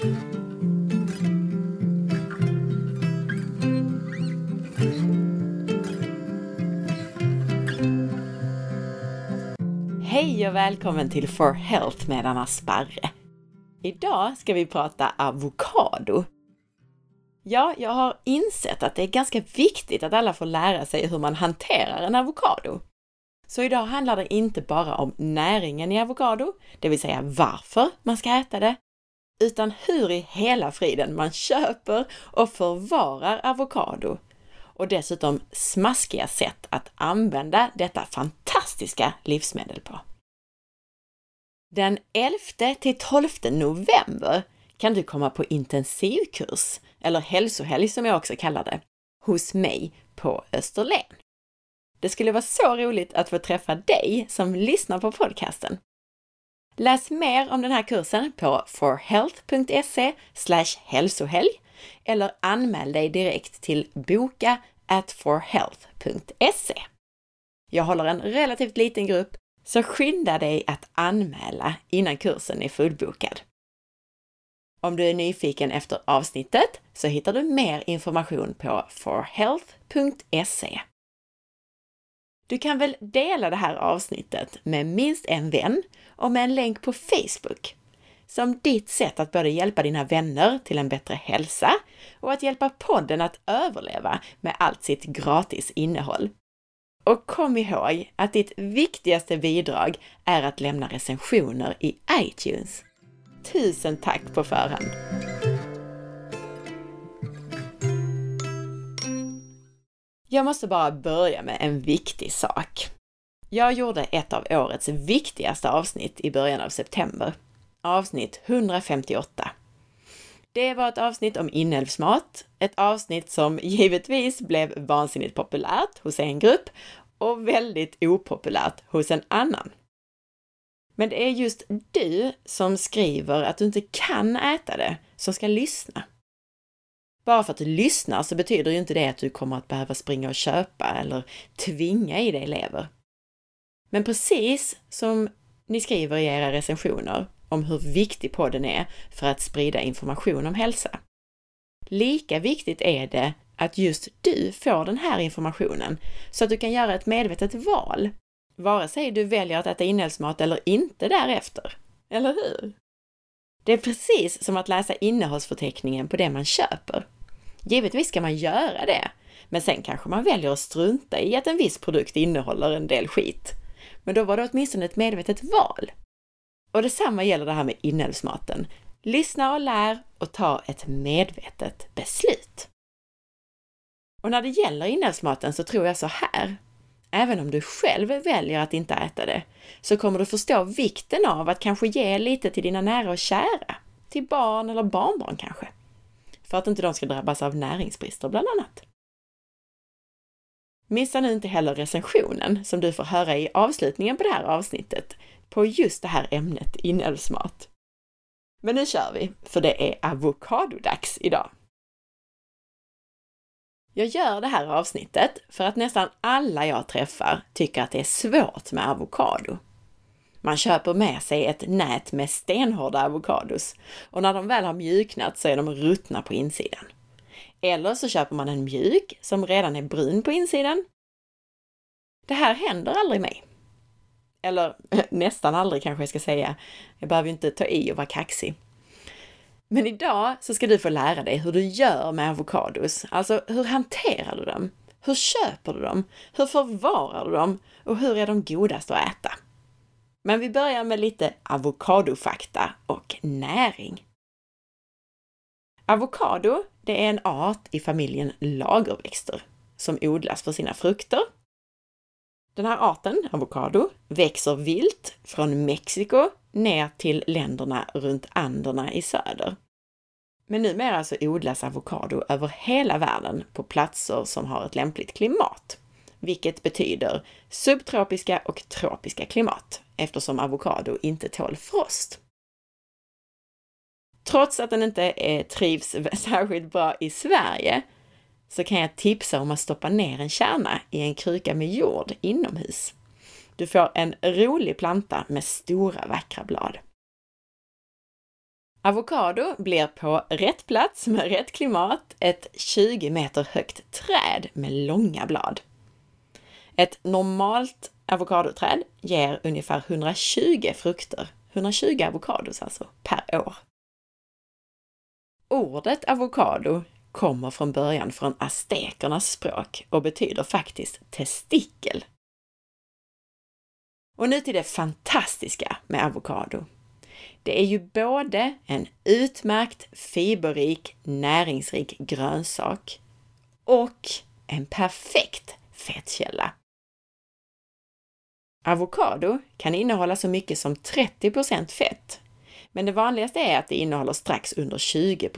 Hej och välkommen till For Health med Anna Sparre! Idag ska vi prata avokado. Ja, jag har insett att det är ganska viktigt att alla får lära sig hur man hanterar en avokado. Så idag handlar det inte bara om näringen i avokado, det vill säga varför man ska äta det, utan hur i hela friden man köper och förvarar avokado och dessutom smaskiga sätt att använda detta fantastiska livsmedel på. Den 11 till 12 november kan du komma på intensivkurs, eller hälsohelg som jag också kallar det, hos mig på Österlen. Det skulle vara så roligt att få träffa dig som lyssnar på podcasten. Läs mer om den här kursen på forhealth.se hälsohelg eller anmäl dig direkt till boka at forhealth.se. Jag håller en relativt liten grupp, så skynda dig att anmäla innan kursen är fullbokad. Om du är nyfiken efter avsnittet så hittar du mer information på forhealth.se. Du kan väl dela det här avsnittet med minst en vän och med en länk på Facebook som ditt sätt att både hjälpa dina vänner till en bättre hälsa och att hjälpa podden att överleva med allt sitt gratis innehåll. Och kom ihåg att ditt viktigaste bidrag är att lämna recensioner i iTunes. Tusen tack på förhand! Jag måste bara börja med en viktig sak. Jag gjorde ett av årets viktigaste avsnitt i början av september. Avsnitt 158. Det var ett avsnitt om inälvsmat, ett avsnitt som givetvis blev vansinnigt populärt hos en grupp och väldigt opopulärt hos en annan. Men det är just du som skriver att du inte kan äta det som ska lyssna. Bara för att du lyssnar så betyder ju inte det att du kommer att behöva springa och köpa eller tvinga i dig elever. Men precis som ni skriver i era recensioner om hur viktig podden är för att sprida information om hälsa. Lika viktigt är det att just du får den här informationen så att du kan göra ett medvetet val, vare sig du väljer att äta inälvsmat eller inte därefter. Eller hur? Det är precis som att läsa innehållsförteckningen på det man köper. Givetvis ska man göra det, men sen kanske man väljer att strunta i att en viss produkt innehåller en del skit. Men då var det åtminstone ett medvetet val. Och detsamma gäller det här med inälvsmaten. Lyssna och lär och ta ett medvetet beslut. Och när det gäller inälvsmaten så tror jag så här. Även om du själv väljer att inte äta det, så kommer du förstå vikten av att kanske ge lite till dina nära och kära. Till barn eller barnbarn kanske. För att inte de ska drabbas av näringsbrister bland annat. Missa nu inte heller recensionen som du får höra i avslutningen på det här avsnittet på just det här ämnet inälvsmat. Men nu kör vi, för det är avokadodags idag. Jag gör det här avsnittet för att nästan alla jag träffar tycker att det är svårt med avokado. Man köper med sig ett nät med stenhårda avokados och när de väl har mjuknat så är de ruttna på insidan. Eller så köper man en mjuk som redan är brun på insidan. Det här händer aldrig mig. Eller nästan aldrig kanske jag ska säga. Jag behöver ju inte ta i och vara kaxig. Men idag så ska du få lära dig hur du gör med avokados. Alltså, hur hanterar du dem? Hur köper du dem? Hur förvarar du dem? Och hur är de godast att äta? Men vi börjar med lite avokadofakta och näring. Avokado, det är en art i familjen lagerväxter som odlas för sina frukter den här arten, avokado, växer vilt från Mexiko ner till länderna runt Anderna i söder. Men numera så odlas avokado över hela världen på platser som har ett lämpligt klimat, vilket betyder subtropiska och tropiska klimat eftersom avokado inte tål frost. Trots att den inte är, trivs särskilt bra i Sverige så kan jag tipsa om att stoppa ner en kärna i en kruka med jord inomhus. Du får en rolig planta med stora vackra blad. Avokado blir på rätt plats med rätt klimat ett 20 meter högt träd med långa blad. Ett normalt avokadoträd ger ungefär 120 frukter, 120 avokados alltså, per år. Ordet avokado kommer från början från aztekernas språk och betyder faktiskt testikel. Och nu till det fantastiska med avokado. Det är ju både en utmärkt fiberrik, näringsrik grönsak och en perfekt fettkälla. Avokado kan innehålla så mycket som 30% fett, men det vanligaste är att det innehåller strax under 20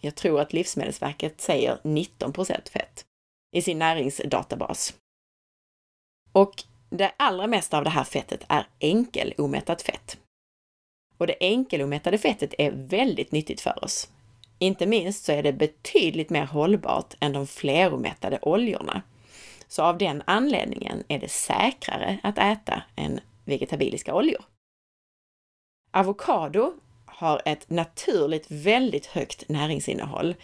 Jag tror att Livsmedelsverket säger 19 fett i sin näringsdatabas. Och det allra mesta av det här fettet är enkelomättat fett. Och det enkelomättade fettet är väldigt nyttigt för oss. Inte minst så är det betydligt mer hållbart än de fleromättade oljorna. Så av den anledningen är det säkrare att äta än vegetabiliska oljor. Avokado har ett naturligt väldigt högt näringsinnehåll.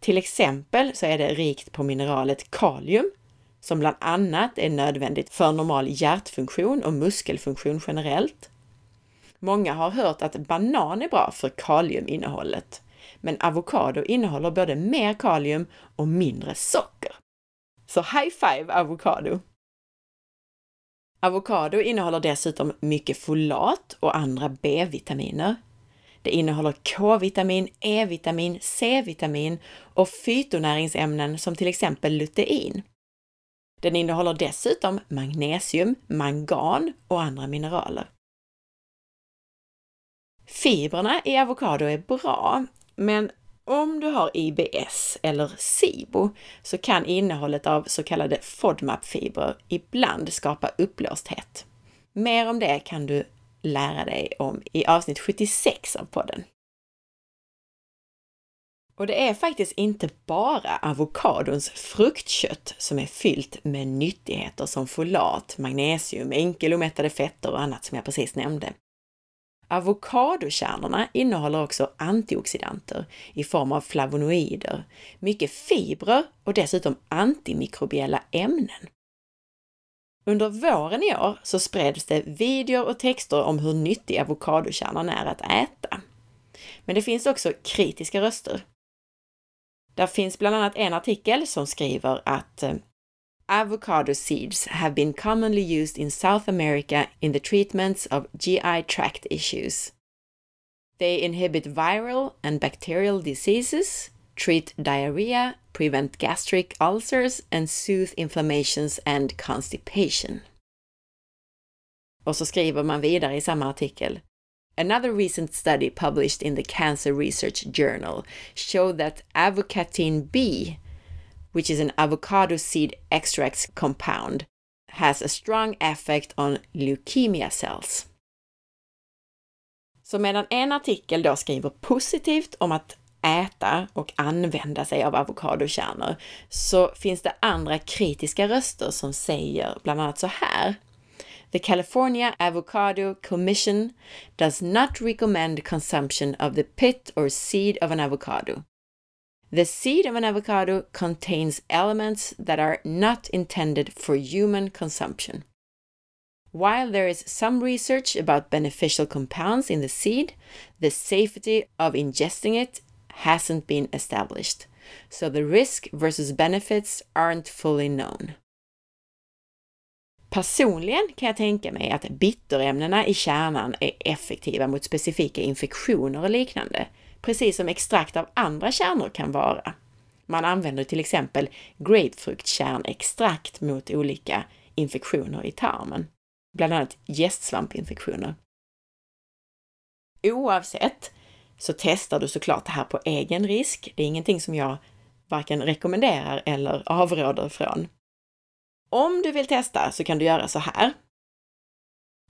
Till exempel så är det rikt på mineralet kalium, som bland annat är nödvändigt för normal hjärtfunktion och muskelfunktion generellt. Många har hört att banan är bra för kaliuminnehållet, men avokado innehåller både mer kalium och mindre socker. Så high five avokado! Avokado innehåller dessutom mycket folat och andra B-vitaminer. Det innehåller K-vitamin, E-vitamin, C-vitamin och fytonäringsämnen som till exempel lutein. Den innehåller dessutom magnesium, mangan och andra mineraler. Fibrerna i avokado är bra, men om du har IBS eller SIBO så kan innehållet av så kallade FODMAP-fibrer ibland skapa uppblåsthet. Mer om det kan du lära dig om i avsnitt 76 av podden. Och det är faktiskt inte bara avokadons fruktkött som är fyllt med nyttigheter som folat, magnesium, enkelomättade fetter och annat som jag precis nämnde. Avokadokärnorna innehåller också antioxidanter i form av flavonoider, mycket fibrer och dessutom antimikrobiella ämnen. Under våren i år så spreds det videor och texter om hur nyttig avokadokärnan är att äta. Men det finns också kritiska röster. Där finns bland annat en artikel som skriver att eh, avocado seeds have been commonly used in South America in the treatments of GI tract issues. They inhibit viral and bacterial diseases, treat diarrhea, prevent gastric ulcers and soothe inflammations and constipation. Och så skriver man vidare i samma artikel. Another recent study published in the Cancer Research Journal showed that avocatin B which is an avocado seed extract compound, has a strong effect on leukemia cells. Så medan en artikel då skriver positivt om att äta och använda sig av avokadokärnor så finns det andra kritiska röster som säger bland annat så här. The California Avocado Commission does not recommend consumption of the pit or seed of an avocado. The seed of an avocado contains elements that are not intended for human consumption. While there is some research about beneficial compounds in the seed, the safety of ingesting it hasn't been established, so the risk versus benefits aren't fully known. Personligen kan jag tänka mig att bitterämnena i kärnan är effektiva mot specifika infektioner och liknande, precis som extrakt av andra kärnor kan vara. Man använder till exempel grapefruktkärnextrakt mot olika infektioner i tarmen, bland annat gästsvampinfektioner. Oavsett så testar du såklart det här på egen risk. Det är ingenting som jag varken rekommenderar eller avråder från. Om du vill testa så kan du göra så här.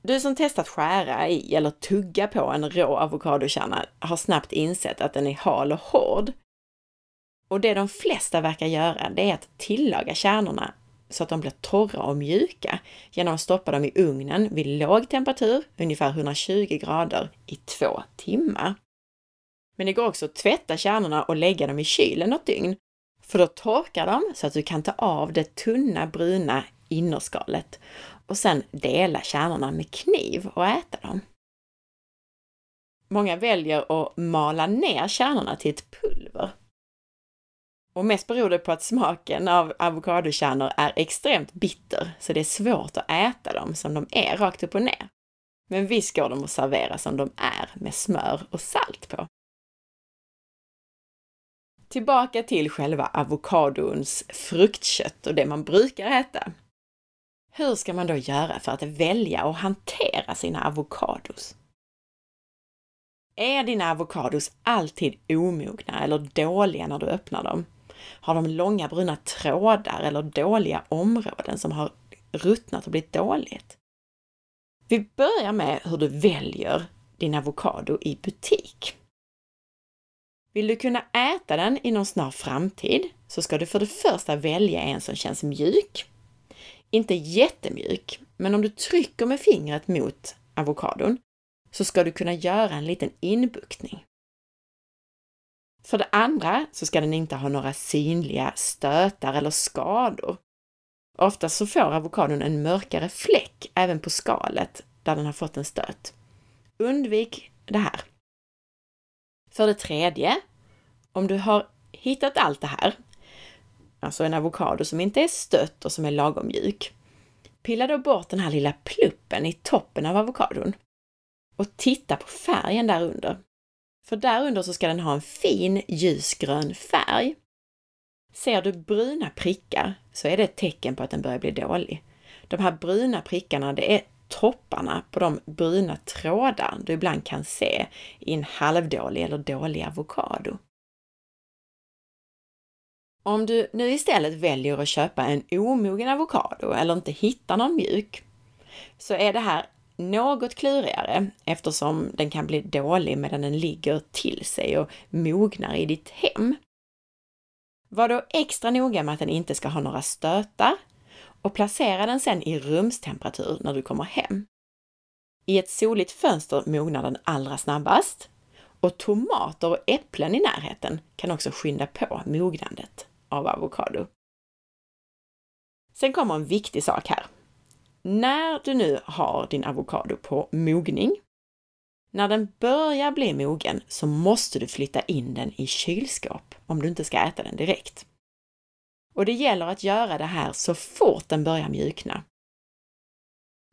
Du som testat skära i eller tugga på en rå avokadokärna har snabbt insett att den är hal och hård. Och det de flesta verkar göra, det är att tillaga kärnorna så att de blir torra och mjuka genom att stoppa dem i ugnen vid låg temperatur, ungefär 120 grader, i två timmar. Men det går också att tvätta kärnorna och lägga dem i kylen något dygn, för då torkar de så att du kan ta av det tunna bruna innerskalet och sen dela kärnorna med kniv och äta dem. Många väljer att mala ner kärnorna till ett pulver. Och mest beror det på att smaken av avokadokärnor är extremt bitter, så det är svårt att äta dem som de är rakt upp och ner. Men visst går de att servera som de är med smör och salt på. Tillbaka till själva avokadons fruktkött och det man brukar äta. Hur ska man då göra för att välja och hantera sina avokados? Är dina avokados alltid omogna eller dåliga när du öppnar dem? Har de långa bruna trådar eller dåliga områden som har ruttnat och blivit dåligt? Vi börjar med hur du väljer din avokado i butik. Vill du kunna äta den inom snar framtid så ska du för det första välja en som känns mjuk. Inte jättemjuk, men om du trycker med fingret mot avokadon så ska du kunna göra en liten inbuktning. För det andra så ska den inte ha några synliga stötar eller skador. Oftast så får avokadon en mörkare fläck även på skalet där den har fått en stöt. Undvik det här. För det tredje, om du har hittat allt det här, alltså en avokado som inte är stött och som är lagom mjuk, pilla då bort den här lilla pluppen i toppen av avokadon och titta på färgen där under. För där under så ska den ha en fin ljusgrön färg. Ser du bruna prickar så är det ett tecken på att den börjar bli dålig. De här bruna prickarna, det är topparna på de bruna trådar du ibland kan se i en halvdålig eller dålig avokado. Om du nu istället väljer att köpa en omogen avokado eller inte hittar någon mjuk, så är det här något klurigare eftersom den kan bli dålig medan den ligger till sig och mognar i ditt hem. Var då extra noga med att den inte ska ha några stötar och placera den sedan i rumstemperatur när du kommer hem. I ett soligt fönster mognar den allra snabbast och tomater och äpplen i närheten kan också skynda på mognandet av avokado. Sen kommer en viktig sak här. När du nu har din avokado på mogning, när den börjar bli mogen så måste du flytta in den i kylskåp om du inte ska äta den direkt. Och det gäller att göra det här så fort den börjar mjukna.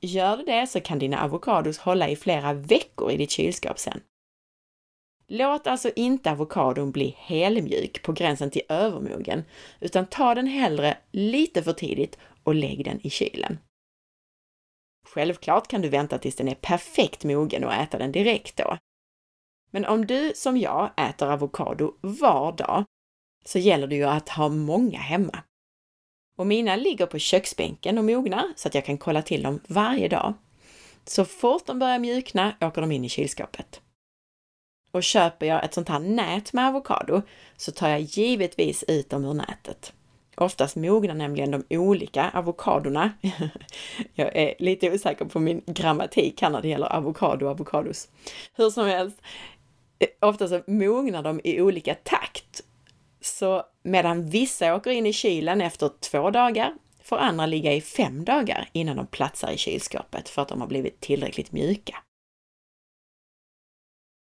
Gör du det så kan dina avokados hålla i flera veckor i ditt kylskåp sen. Låt alltså inte avokadon bli helmjuk på gränsen till övermogen, utan ta den hellre lite för tidigt och lägg den i kylen. Självklart kan du vänta tills den är perfekt mogen och äta den direkt då. Men om du som jag äter avokado var dag så gäller det ju att ha många hemma. Och mina ligger på köksbänken och mognar så att jag kan kolla till dem varje dag. Så fort de börjar mjukna åker de in i kylskåpet. Och köper jag ett sånt här nät med avokado så tar jag givetvis ut dem ur nätet. Oftast mognar nämligen de olika avokadorna. jag är lite osäker på min grammatik här när det gäller avokado och avokados. Hur som helst, eh, ofta så mognar de i olika takt. Så medan vissa åker in i kylen efter två dagar får andra ligga i fem dagar innan de platsar i kylskåpet för att de har blivit tillräckligt mjuka.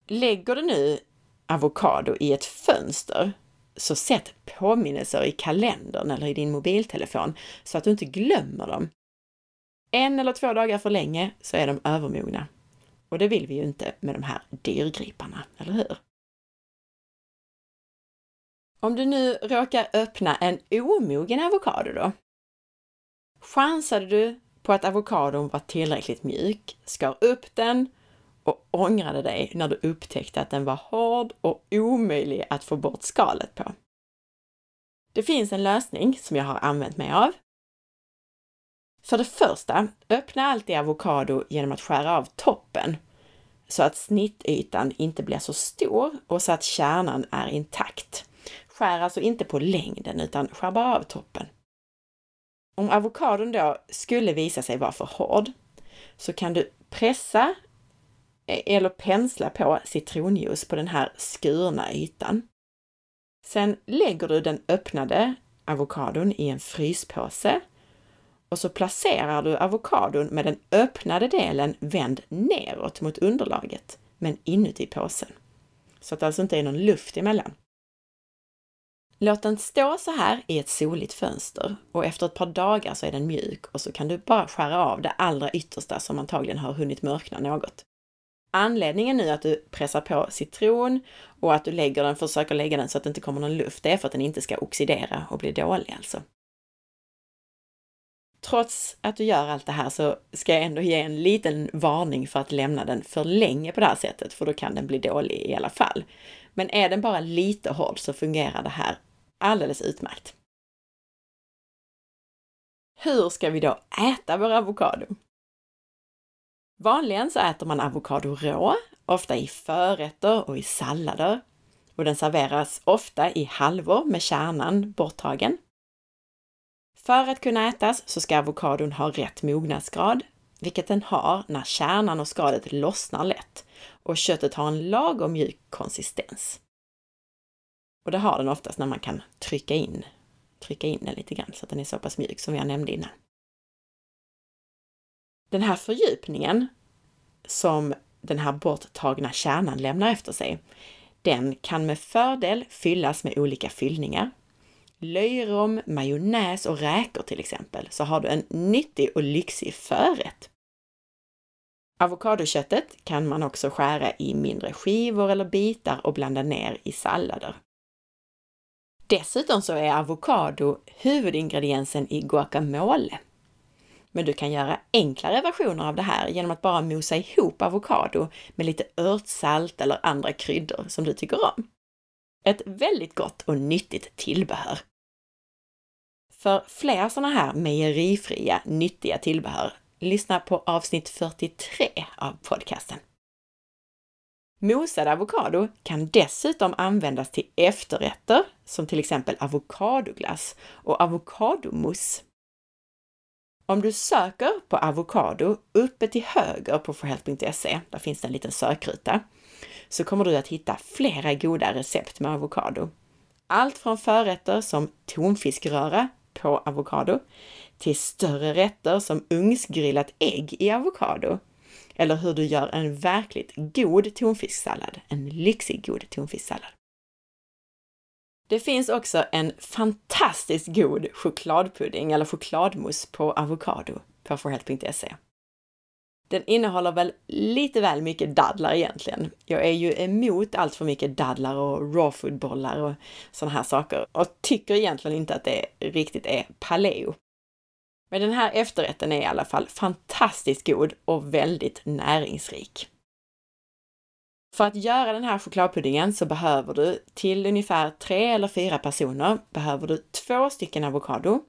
Lägger du nu avokado i ett fönster så sätt påminnelser i kalendern eller i din mobiltelefon så att du inte glömmer dem. En eller två dagar för länge så är de övermogna. Och det vill vi ju inte med de här dyrgriparna, eller hur? Om du nu råkar öppna en omogen avokado då? Chansade du på att avokadon var tillräckligt mjuk, skar upp den och ångrade dig när du upptäckte att den var hård och omöjlig att få bort skalet på. Det finns en lösning som jag har använt mig av. För det första, öppna alltid avokado genom att skära av toppen så att snittytan inte blir så stor och så att kärnan är intakt. Skär alltså inte på längden utan skär bara av toppen. Om avokadon då skulle visa sig vara för hård så kan du pressa Eh, eller pensla på citronjuice på den här skurna ytan. Sen lägger du den öppnade avokadon i en fryspåse och så placerar du avokadon med den öppnade delen vänd neråt mot underlaget, men inuti påsen. Så att det alltså inte är någon luft emellan. Låt den stå så här i ett soligt fönster och efter ett par dagar så är den mjuk och så kan du bara skära av det allra yttersta som antagligen har hunnit mörkna något. Anledningen nu att du pressar på citron och att du lägger den, försöker lägga den så att det inte kommer någon luft, det är för att den inte ska oxidera och bli dålig alltså. Trots att du gör allt det här så ska jag ändå ge en liten varning för att lämna den för länge på det här sättet, för då kan den bli dålig i alla fall. Men är den bara lite hård så fungerar det här alldeles utmärkt. Hur ska vi då äta vår avokado? Vanligen så äter man avokado rå, ofta i förrätter och i sallader. Och den serveras ofta i halvor med kärnan borttagen. För att kunna ätas så ska avokadon ha rätt mognadsgrad, vilket den har när kärnan och skalet lossnar lätt och köttet har en lagom mjuk konsistens. Och det har den oftast när man kan trycka in, trycka in den lite grann så att den är så pass mjuk som jag nämnde innan. Den här fördjupningen som den här borttagna kärnan lämnar efter sig, den kan med fördel fyllas med olika fyllningar. Löjrom, majonnäs och räkor till exempel, så har du en nyttig och lyxig förrätt. Avokadoköttet kan man också skära i mindre skivor eller bitar och blanda ner i sallader. Dessutom så är avokado huvudingrediensen i guacamole. Men du kan göra enklare versioner av det här genom att bara mosa ihop avokado med lite örtsalt eller andra kryddor som du tycker om. Ett väldigt gott och nyttigt tillbehör. För fler sådana här mejerifria, nyttiga tillbehör, lyssna på avsnitt 43 av podcasten. Mosad avokado kan dessutom användas till efterrätter som till exempel avokadoglass och avokadomousse. Om du söker på avokado uppe till höger på forhealth.se, där finns det en liten sökruta, så kommer du att hitta flera goda recept med avokado. Allt från förrätter som tonfiskröra på avokado till större rätter som ugnsgrillat ägg i avokado eller hur du gör en verkligt god tonfisksallad, en lyxig god tonfisksallad. Det finns också en fantastiskt god chokladpudding eller chokladmousse på avokado på forhealth.se. Den innehåller väl lite väl mycket dadlar egentligen. Jag är ju emot allt för mycket dadlar och rawfoodbollar och sådana här saker och tycker egentligen inte att det riktigt är paleo. Men den här efterrätten är i alla fall fantastiskt god och väldigt näringsrik. För att göra den här chokladpuddingen så behöver du till ungefär tre eller fyra personer behöver du två stycken avokado.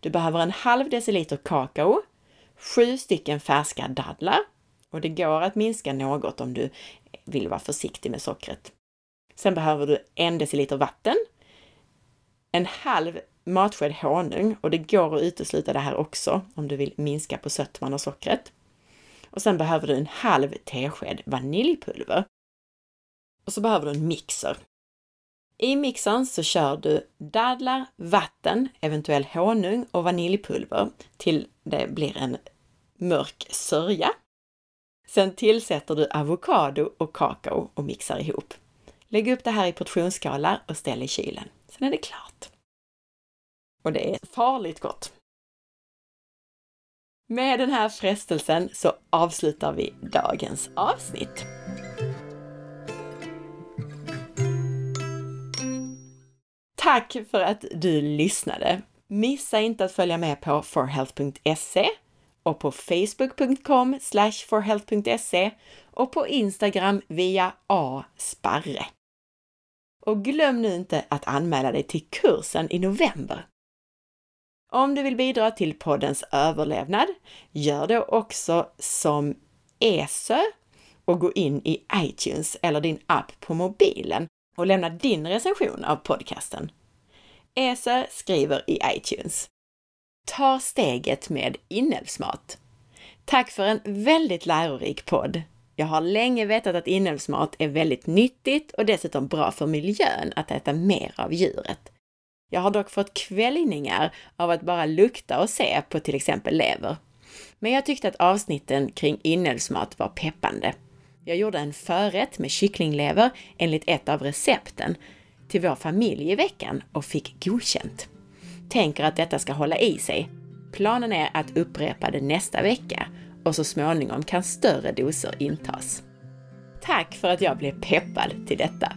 Du behöver en halv deciliter kakao, sju stycken färska dadlar och det går att minska något om du vill vara försiktig med sockret. Sen behöver du en deciliter vatten, en halv matsked honung och det går att utesluta det här också om du vill minska på sötman och sockret. Och sen behöver du en halv tesked vaniljpulver. Och så behöver du en mixer. I mixern så kör du dadlar, vatten, eventuell honung och vaniljpulver till det blir en mörk sörja. Sen tillsätter du avokado och kakao och mixar ihop. Lägg upp det här i portionsskalar och ställ i kylen. Sen är det klart. Och det är farligt gott. Med den här frestelsen så avslutar vi dagens avsnitt. Tack för att du lyssnade! Missa inte att följa med på forhealth.se och på facebook.com forhealth.se och på Instagram via asparre. Och glöm nu inte att anmäla dig till kursen i november. Om du vill bidra till poddens överlevnad, gör det också som ESÖ och gå in i iTunes eller din app på mobilen och lämna din recension av podcasten. ESÖ skriver i iTunes. Ta steget med inälvsmat. Tack för en väldigt lärorik podd. Jag har länge vetat att inälvsmat är väldigt nyttigt och dessutom bra för miljön att äta mer av djuret. Jag har dock fått kvällningar av att bara lukta och se på till exempel lever. Men jag tyckte att avsnitten kring inälvsmat var peppande. Jag gjorde en förrätt med kycklinglever enligt ett av recepten till vår familj i veckan och fick godkänt. Tänker att detta ska hålla i sig. Planen är att upprepa det nästa vecka och så småningom kan större doser intas. Tack för att jag blev peppad till detta!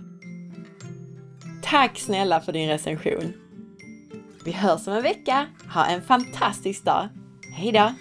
Tack snälla för din recension! Vi hörs om en vecka. Ha en fantastisk dag! Hejdå!